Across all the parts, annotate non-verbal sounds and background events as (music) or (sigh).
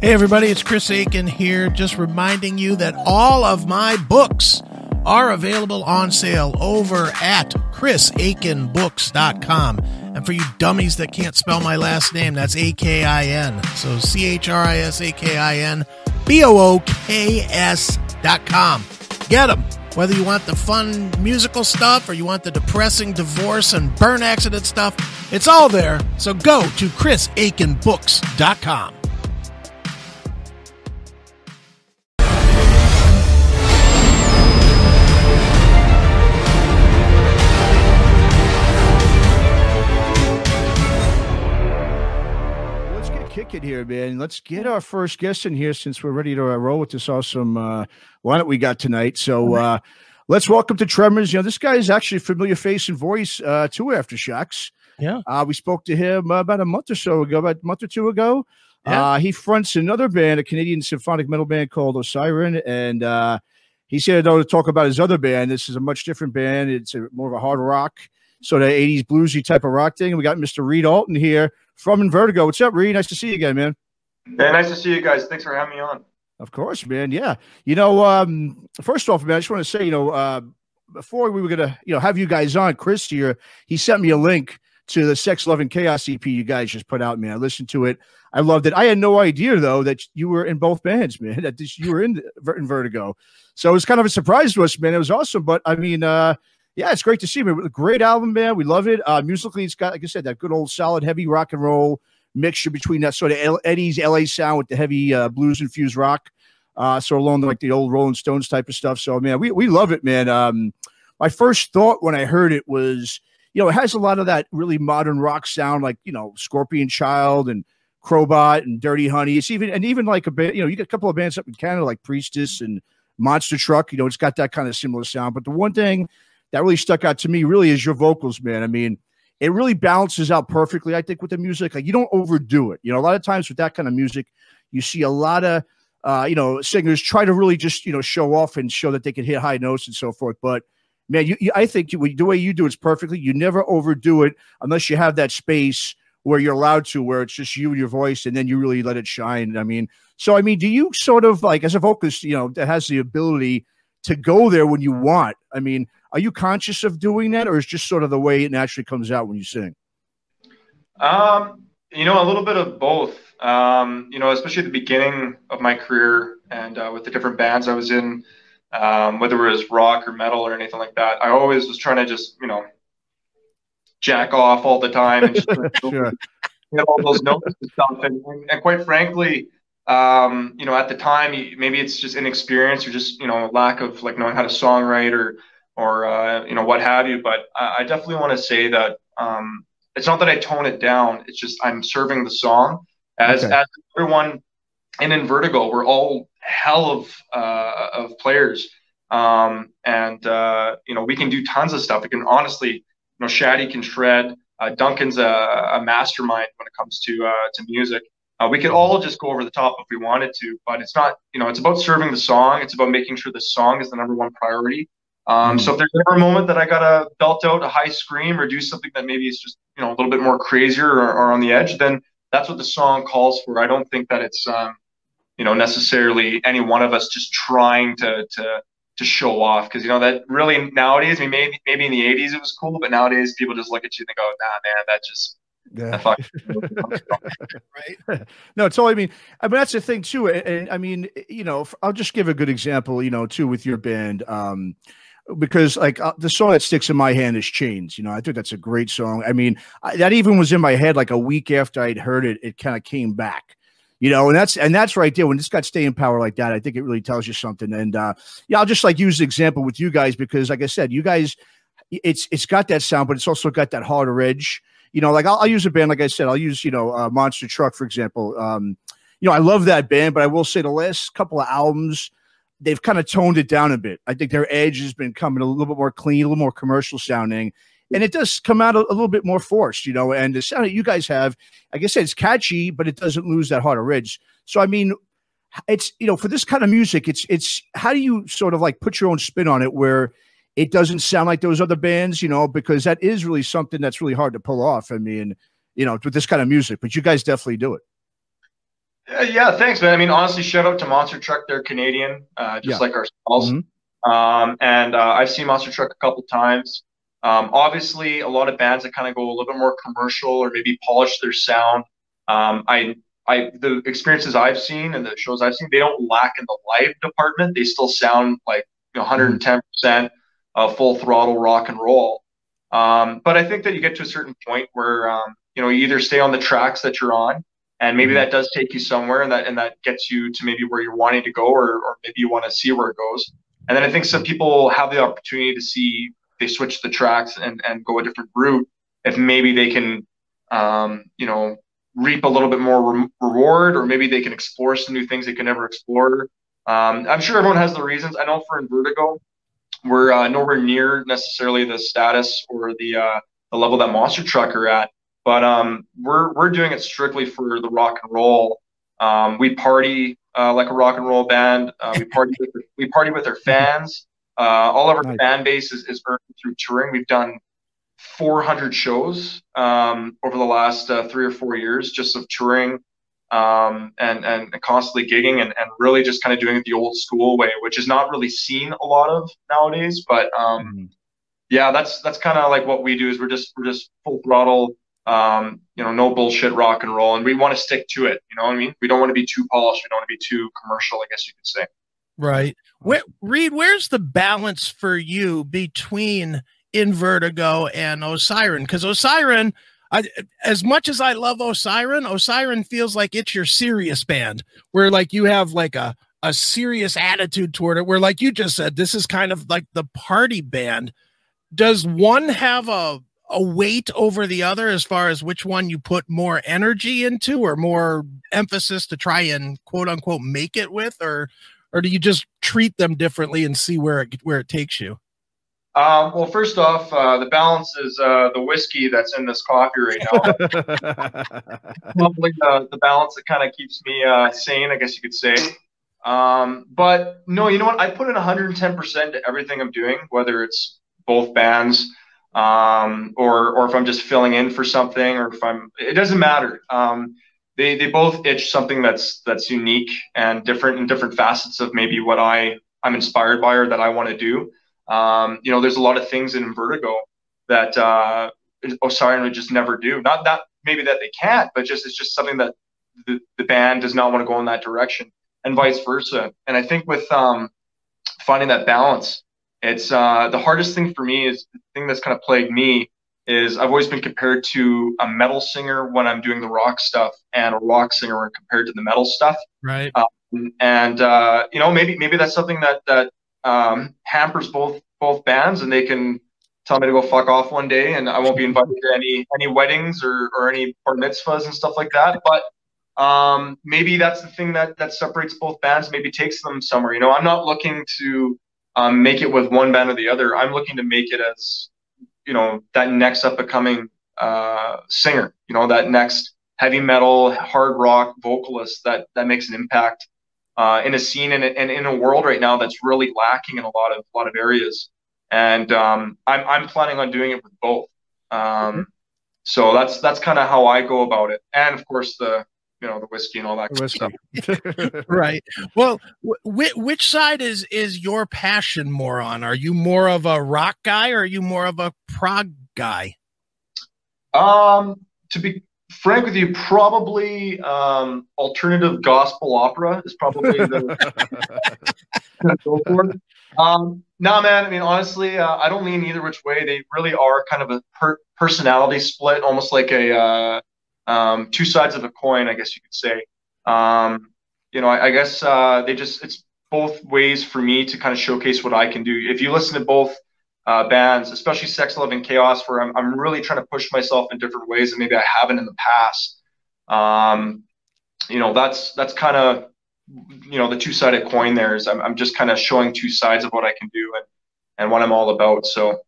Hey, everybody, it's Chris Akin here, just reminding you that all of my books are available on sale over at chrisakinbooks.com. And for you dummies that can't spell my last name, that's A K I N. So C H R I S A K I N B O O K S dot com. Get them. Whether you want the fun musical stuff or you want the depressing divorce and burn accident stuff, it's all there. So go to chrisakinbooks.com. here, man. Let's get our first guest in here since we're ready to uh, roll with this awesome uh, lineup we got tonight. So uh, let's welcome to Tremors. You know, this guy is actually a familiar face and voice uh, to Aftershocks. Yeah. Uh, we spoke to him uh, about a month or so ago, about a month or two ago. Yeah. Uh, he fronts another band, a Canadian symphonic metal band called Osyron, and uh, he's here though to talk about his other band. This is a much different band. It's a, more of a hard rock, sort of '80s bluesy type of rock thing. And we got Mr. Reed Alton here from Invertigo. What's up, Reed? Nice to see you again, man. Yeah, nice to see you guys. Thanks for having me on. Of course, man. Yeah. You know, um, first off, man, I just want to say, you know, uh, before we were gonna, you know, have you guys on, Chris here, he sent me a link to the Sex, Love, and Chaos EP you guys just put out, man. I listened to it. I loved it. I had no idea though that you were in both bands, man. That this, you were in, in Vertigo, so it was kind of a surprise to us, man. It was awesome, but I mean, uh, yeah, it's great to see, man. Great album, man. We love it. Uh, musically, it's got, like I said, that good old solid heavy rock and roll mixture between that sort of L- Eddie's LA sound with the heavy uh, blues infused rock. Uh, so along the, like the old Rolling Stones type of stuff. So man, we we love it, man. Um, my first thought when I heard it was, you know, it has a lot of that really modern rock sound, like you know, Scorpion Child and Crobot and Dirty Honey. It's even and even like a band, you know, you get a couple of bands up in Canada like Priestess and Monster Truck. You know, it's got that kind of similar sound. But the one thing that really stuck out to me really is your vocals, man. I mean, it really balances out perfectly. I think with the music, like you don't overdo it. You know, a lot of times with that kind of music, you see a lot of uh, you know singers try to really just you know show off and show that they can hit high notes and so forth. But man, you, you I think you, the way you do it's perfectly. You never overdo it unless you have that space where you're allowed to, where it's just you and your voice, and then you really let it shine. I mean, so I mean, do you sort of like as a vocalist, you know, that has the ability to go there when you want? I mean, are you conscious of doing that, or is just sort of the way it naturally comes out when you sing? Um, you know, a little bit of both. Um, you know, especially at the beginning of my career and uh, with the different bands I was in, um, whether it was rock or metal or anything like that, I always was trying to just, you know, jack off all the time and just (laughs) Sure. hit all those notes and stuff. And, and quite frankly, um, you know, at the time, maybe it's just inexperience or just, you know, lack of like knowing how to songwrite or, or, uh, you know, what have you. But I, I definitely want to say that, um, it's not that I tone it down. It's just, I'm serving the song as, Okay. as everyone in Invertigo, we're all hell of, uh, of players. Um, and, uh, you know, we can do tons of stuff. We can honestly, you know, Shaddy can shred. Uh, Duncan's a, a mastermind when it comes to uh, to music. Uh, we could all just go over the top if we wanted to, but it's not. You know, it's about serving the song. It's about making sure the song is the number one priority. Um, So if there's ever a moment that I gotta belt out a high scream or do something that maybe is just you know a little bit more crazier or, or on the edge, then that's what the song calls for. I don't think that it's um, you know necessarily any one of us just trying to to to show off because you know that really nowadays I mean maybe maybe in the 80s it was cool but nowadays people just look at you and they go nah man that just Yeah. (laughs) Right? no, it's all I mean. I mean that's the thing too. And, and I mean, you know, I'll just give a good example. You know, too with your band, um, because like uh, the song that sticks in my hand is "Chains." You know, I think that's a great song. I mean, I, that even was in my head like a week after I'd heard it. It kind of came back. You know, and that's and that's right there. When it's got staying power like that, I think it really tells you something. And uh, yeah, I'll just like use the example with you guys because, like I said, you guys, it's it's got that sound, but it's also got that harder edge you know, like I'll, I'll use a band, like I said, I'll use, you know, uh, Monster Truck, for example. Um, you know, I love that band, but I will say the last couple of albums, they've kind of toned it down a bit. I think their edge has been coming a little bit more clean, a little more commercial sounding. And it does come out a, a little bit more forced, you know. And the sound that you guys have, like I said, it's catchy, but it doesn't lose that harder edge. So, I mean, it's you know, for this kind of music, it's it's how do you sort of like put your own spin on it where it doesn't sound like those other bands, you know, because that is really something that's really hard to pull off. I mean, you know, with this kind of music, but you guys definitely do it. Uh, yeah, thanks, man. I mean, honestly, shout out to Monster Truck. They're Canadian, uh, just yeah. like ourselves. Mm-hmm. Um, and uh, I've seen Monster Truck a couple times. Um, obviously, a lot of bands that kind of go a little bit more commercial or maybe polish their sound. Um, I, I, the experiences I've seen and the shows I've seen, they don't lack in the live department. They still sound like 110 percent of full throttle rock and roll. Um, but I think that you get to a certain point where um, you know you either stay on the tracks that you're on, and maybe mm-hmm. that does take you somewhere, and that and that gets you to maybe where you're wanting to go, or or maybe you want to see where it goes. And then I think some people have the opportunity to see they switch the tracks and and go a different route if maybe they can um, you know reap a little bit more re- reward, or maybe they can explore some new things they can never explore. Um, I'm sure everyone has the reasons. I know for Invertigo, we're uh, nowhere near necessarily the status or the uh, the level that Monster Truck are at, but um, we're we're doing it strictly for the rock and roll. Um, we party uh, like a rock and roll band. Uh, we party with, (laughs) we party with our fans. Uh, all of our nice. fan base is, is earned through touring. We've done 400 shows um, over the last uh, three or four years just of touring um, and, and constantly gigging and, and really just kind of doing it the old school way, which is not really seen a lot of nowadays. But um, mm-hmm. yeah, that's that's kind of like what we do is we're just we're just full throttle, um, you know, no bullshit rock and roll, and we want to stick to it. You know what I mean? We don't want to be too polished. We don't want to be too commercial. I guess you could say. Right. Where, Reed, where's the balance for you between Invertigo and Osyron? Because Osyron I, as much as I love Osyron, Osyron feels like it's your serious band, where like you have like a a serious attitude toward it. Where like you just said, this is kind of like the party band. Does one have a a weight over the other as far as which one you put more energy into or more emphasis to try and quote unquote make it with, or or do you just treat them differently and see where it where it takes you? Um, well, first off, uh, the balance is uh, the whiskey that's in this coffee right now. (laughs) Probably the, the balance that kind of keeps me uh, sane, I guess you could say. Um, but no, you know what? I put in 110% to everything I'm doing, whether it's both bands um, or or if I'm just filling in for something, or if I'm. It doesn't matter. Um, they they both itch something that's that's unique and different in different facets of maybe what I I'm inspired by or that I want to do. Um, you know, there's a lot of things in Vertigo that uh, Osyron would just never do. Not that maybe that they can't, but just it's just something that the, the band does not want to go in that direction, and vice versa. And I think with um, finding that balance, it's uh, the hardest thing for me is the thing that's kind of plagued me is I've always been compared to a metal singer when I'm doing the rock stuff, and a rock singer when compared to the metal stuff. Right. Um, and uh, you know, maybe maybe that's something that that um, hampers both both bands, and they can tell me to go fuck off one day, and I won't be invited to any any weddings or or any bar mitzvahs and stuff like that. But um, maybe that's the thing that that separates both bands. Maybe takes them somewhere. You know, I'm not looking to um, make it with one band or the other. I'm looking to make it as you know that next up and coming uh, singer. You know, that next heavy metal, hard rock vocalist that that makes an impact uh, in a scene and, and in a world right now that's really lacking in a lot of a lot of areas. And um, I'm I'm planning on doing it with both. Um, mm-hmm. So that's that's kind of how I go about it. And of course the you know the whiskey and all that whiskey. stuff. (laughs) (laughs) right. Well, wh- which side is is your passion more on? Are you more of a rock guy or are you more of a prog guy? Um, to be frank with you, probably um, alternative gospel opera is probably the (laughs) go for. Um, no, man. I mean, honestly, uh, I don't lean either which way. They really are kind of a per- personality split, almost like a uh, um, two sides of a coin, I guess you could say. Um, you know, I, I guess uh, they just it's both ways for me to kind of showcase what I can do. If you listen to both uh, bands, especially Sex, Love, and Chaos, where I'm, I'm really trying to push myself in different ways that maybe I haven't in the past. Um, you know, that's that's kind of you know the two sided coin. There is I'm, I'm just kind of showing two sides of what I can do and and what I'm all about. So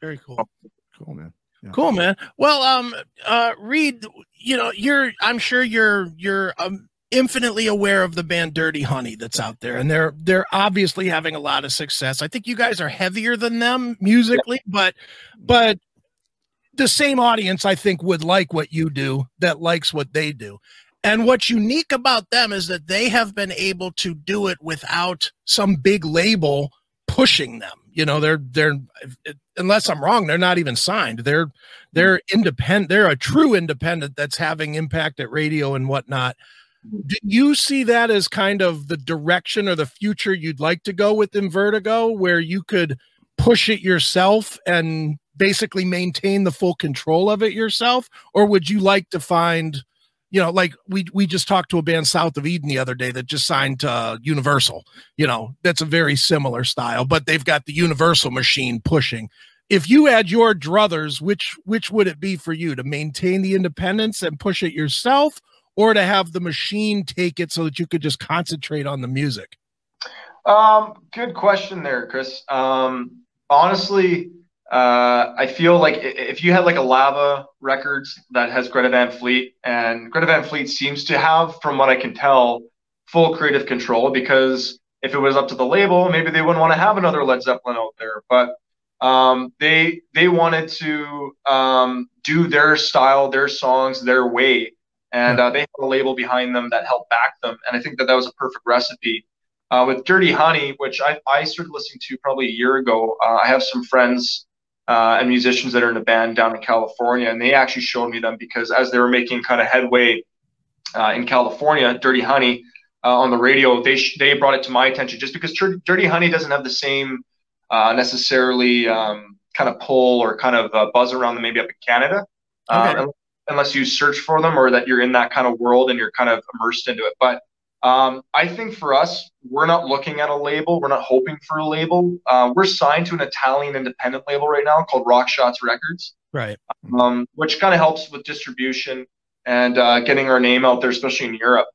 very cool, cool man. Yeah. Cool, man. Well, um, uh, Reed, you know, you're, I'm sure you're, you're, um, infinitely aware of the band Dirty Honey that's out there, and they're they're obviously having a lot of success. I think you guys are heavier than them musically, but but the same audience I think would like what you do that likes what they do. And what's unique about them is that they have been able to do it without some big label pushing them. You know, they're they're unless I'm wrong, they're not even signed. They're they're independent. They're a true independent that's having impact at radio and whatnot. Do you see that as kind of the direction or the future you'd like to go with Invertigo, where you could push it yourself and basically maintain the full control of it yourself, or would you like to find you know, like we we just talked to a band south of Eden the other day that just signed to uh, Universal. You know, that's a very similar style, but they've got the Universal machine pushing. If you had your druthers, which which would it be for you to maintain the independence and push it yourself, or to have the machine take it so that you could just concentrate on the music? Um, good question there, Chris. Um, honestly, uh, I feel like if you had like a Lava Records that has Greta Van Fleet, and Greta Van Fleet seems to have, from what I can tell, full creative control because if it was up to the label, maybe they wouldn't want to have another Led Zeppelin out there. But um, they they wanted to um, do their style, their songs, their way, and uh, they have a label behind them that helped back them. And I think that that was a perfect recipe. Uh, with Dirty Honey, which I, I started listening to probably a year ago, uh, I have some friends uh, and musicians that are in a band down in California, and they actually showed me them because as they were making kind of headway uh, in California, Dirty Honey uh, on the radio, they sh- they brought it to my attention just because Dirty Honey doesn't have the same uh, necessarily um, kind of pull or kind of uh, buzz around them maybe up in Canada. Okay. Um, unless you search for them or that you're in that kind of world and you're kind of immersed into it. But um, I think for us, we're not looking at a label. We're not hoping for a label. Uh, we're signed to an Italian independent label right now called Rock Shots Records. Right. Um, which kind of helps with distribution and uh, getting our name out there, especially in Europe.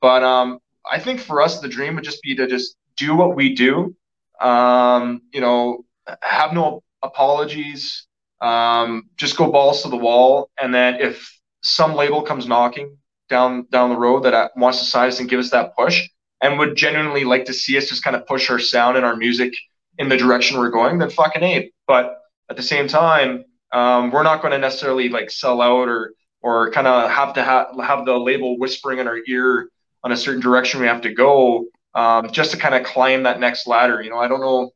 But um, I think for us, the dream would just be to just do what we do. Um, you know, have no apologies. Um, just go balls to the wall, and then if some label comes knocking, down down the road that uh, wants to sign us and give us that push and would genuinely like to see us just kind of push our sound and our music in the direction we're going, then fucking ape. But at the same time, um, we're not going to necessarily like sell out or or kind of have to ha- have the label whispering in our ear on a certain direction we have to go um, just to kind of climb that next ladder. You know, I don't know.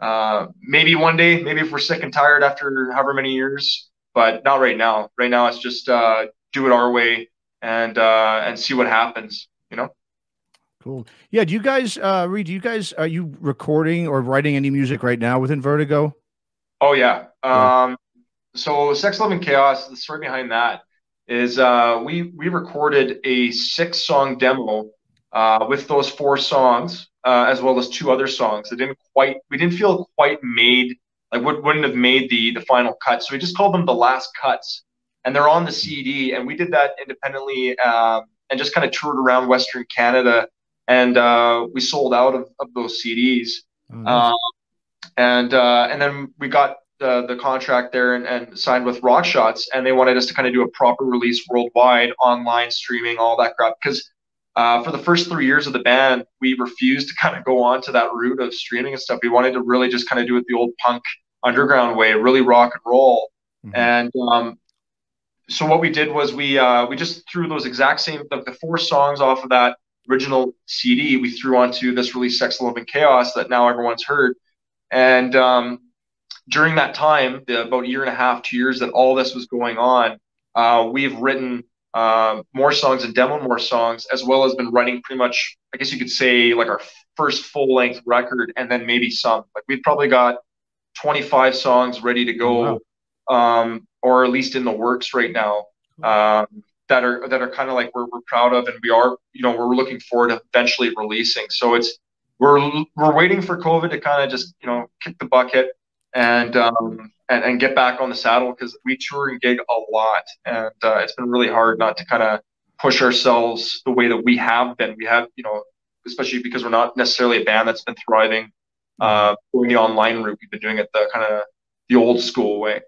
Uh, maybe one day, maybe if we're sick and tired after however many years, but not right now. Right now, it's just uh, do it our way and uh, and see what happens. You know. Cool. Yeah. Do you guys, uh, Reed? Do you guys are you recording or writing any music right now within Vertigo? Oh yeah. yeah. Um, so Sex, Love, and Chaos. The story behind that is uh, we we recorded a six song demo uh, with those four songs uh, as well as two other songs that didn't quite we didn't feel quite made like wouldn't have made the the final cut. So we just called them the last cuts and they're on the CD. And we did that independently um, and just kind of toured around Western Canada, and uh, we sold out of, of those CDs. Nice. um, and uh, and then we got the, the contract there and, and signed with Rock Shots, and they wanted us to kind of do a proper release worldwide, online streaming, all that crap. Because uh, for the first three years of the band, we refused to kind of go on to that route of streaming and stuff. We wanted to really just kind of do it the old punk underground way, really rock and roll. Mm-hmm. And um, so what we did was we uh, we just threw those exact same the, the, four songs off of that original CD we threw onto this release Sex Love and Chaos that now everyone's heard. And um, during that time the about a year and a half two years that all this was going on uh, we've written uh, more songs and demoed more songs as well as been writing pretty much I guess you could say like our first full length record and then maybe some. Like we've probably got 25 songs ready to go wow. um, or at least in the works right now um, that are that are kind of like we're, we're proud of and we are you know we're looking forward to eventually releasing. So it's we're we're waiting for covid to kind of just you know kick the bucket and um, and, and get back on the saddle because we tour and gig a lot and uh, it's been really hard not to kind of push ourselves the way that we have been. We have you know especially because we're not necessarily a band that's been thriving uh, going the online route. We've been doing it the kind of the old school way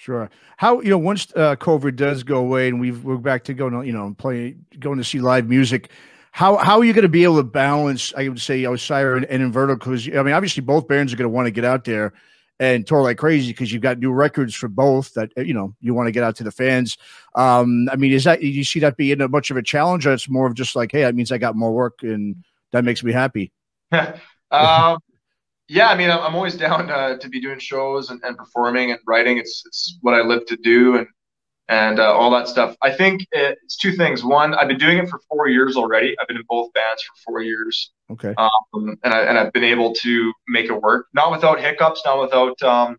Sure. How you know once uh, COVID does go away and we've we're back to going, you know, playing, going to see live music. How how are you going to be able to balance? I would say Osiris and, and Invertigo because I mean, obviously both bands are going to want to get out there and tour like crazy because you've got new records for both that you know you want to get out to the fans. Um, I mean, is that you see that being a much of a challenge, or it's more of just like, hey, that means I got more work and that makes me happy. (laughs) um, yeah, I mean, I'm always down uh, to be doing shows and, and performing and writing. It's it's what I live to do, and and uh, all that stuff. I think it's two things. One, I've been doing it for four years already. I've been in both bands for four years. Okay. Um, and I and I've been able to make it work, not without hiccups, not without um,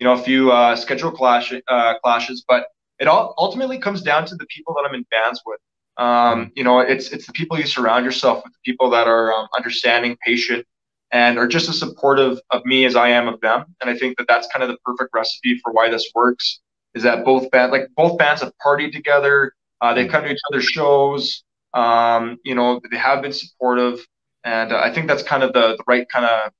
you know, a few uh, schedule clash uh, clashes, but it all ultimately comes down to the people that I'm in bands with. Um, you know, it's it's the people you surround yourself with, the people that are um, understanding, patient, and are just as supportive of me as I am of them. And I think that that's kind of the perfect recipe for why this works is that both band like both bands have partied together. Uh, they come to each other's shows. Um, you know, they have been supportive, and uh, I think that's kind of the, the right kind of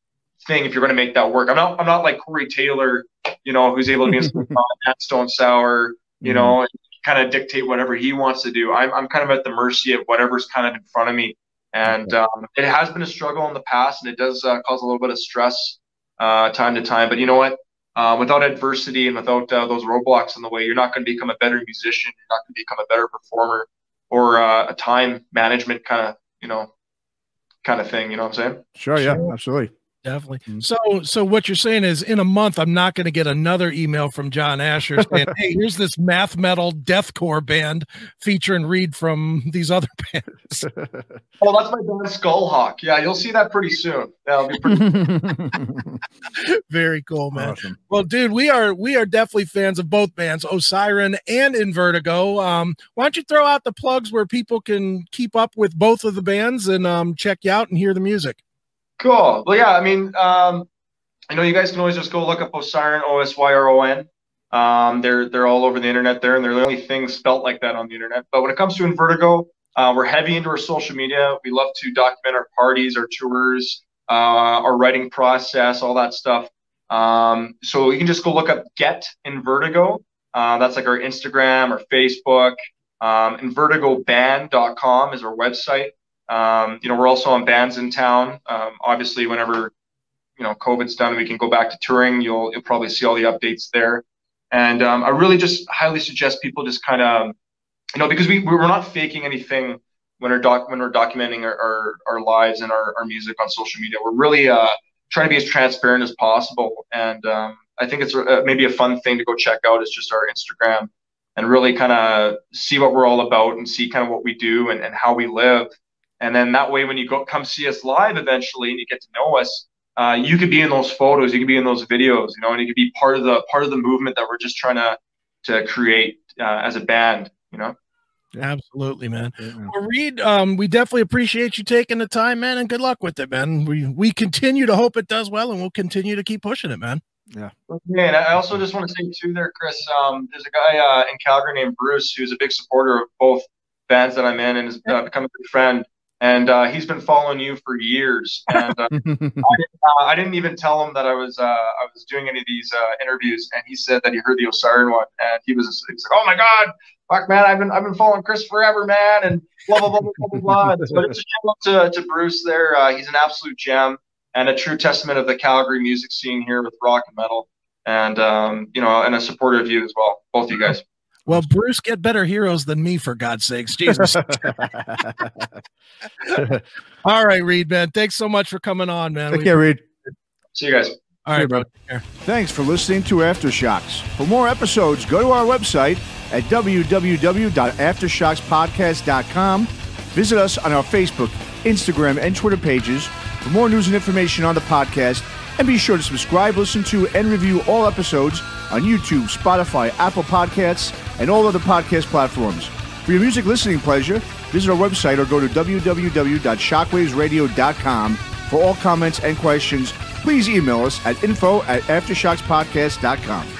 thing if you're going to make that work. I'm not I'm not like Corey Taylor, you know, who's able to be in (laughs) Stone Sour, you mm-hmm. know, kind of dictate whatever he wants to do. I'm I'm kind of at the mercy of whatever's kind of in front of me, and um, it has been a struggle in the past, and it does uh, cause a little bit of stress uh, time to time. But you know what? uh, without adversity and without uh, those roadblocks in the way, you're not going to become a better musician. You're not going to become a better performer or uh, a time management kind of, you know, kind of thing. You know what I'm saying? Sure. Yeah, absolutely. Definitely. Mm-hmm. So, so what you're saying is, in a month, I'm not going to get another email from John Asher saying, (laughs) "Hey, here's this math metal deathcore band featuring Reed from these other (laughs) bands." well, (laughs) that's my band Skullhawk. Yeah, you'll see that pretty soon. That'll be pretty. Very cool, man. Awesome. Well, dude, we are we are definitely fans of both bands, Osyron and Invertigo. Um, why don't you throw out the plugs where people can keep up with both of the bands and um, check you out and hear the music? Cool. Well, yeah, I mean, um, I know you guys can always just go look up Osyron, O S Y R O N. Um, they're they're all over the internet there, and they're the only things spelt like that on the internet. But when it comes to Invertigo, uh, we're heavy into our social media. We love to document our parties, our tours, uh, our writing process, all that stuff. Um, so you can just go look up Get Invertigo. Uh, that's like our Instagram or Facebook. Um, InvertigoBand.com is our website. Um, you know, we're also on Bandsintown. Um, obviously, whenever you know COVID's done, we can go back to touring. You'll you'll probably see all the updates there. And um, I really just highly suggest people just kind of, you know, because we we're not faking anything when we're doc when we're documenting our, our, our lives and our, our music on social media. We're really uh, trying to be as transparent as possible. And um, I think it's uh, maybe a fun thing to go check out is just our Instagram and really kind of see what we're all about and see kind of what we do and, and how we live and then that way, when you go come see us live eventually, and you get to know us, uh, you could be in those photos, you could be in those videos, you know, and you could be part of the part of the movement that we're just trying to to create uh, as a band, you know. Absolutely, man. Well, Reed, um, we definitely appreciate you taking the time, man, and good luck with it, man. We we continue to hope it does well, and we'll continue to keep pushing it, man. Yeah. Man, I also just want to say too, there, Chris. Um, there's a guy uh, in Calgary named Bruce who's a big supporter of both bands that I'm in, and has uh, become a good friend and uh, he's been following you for years. And uh, (laughs) I, didn't, uh, I, didn't, even tell him that I was uh, I was doing any of these uh, interviews, and he said that he heard the Osyron one, and he was he was like, "Oh my god, fuck man, I've been I've been following Chris forever, man," and blah blah blah blah blah blah. but it's a shout out to, to Bruce there. Uh, he's an absolute gem and a true testament of the Calgary music scene here with rock and metal, and um, you know, and a supporter of you as well, both of you guys. Well, Bruce, get better heroes than me, for God's sakes. Jesus. (laughs) (laughs) All right, Reed, man. Thanks so much for coming on, man. Take care, Reed. See you guys. All right, bro. Thanks for listening to Aftershocks. For more episodes, go to our website at www.aftershockspodcast.com. Visit us on our Facebook, Instagram, and Twitter pages for more news and information on the podcast. And be sure to subscribe, listen to, and review all episodes on YouTube, Spotify, Apple Podcasts, and all other podcast platforms. For your music listening pleasure, visit our website or go to www.shockwavesradio.com. For all comments and questions, please email us at info at aftershockspodcast.com.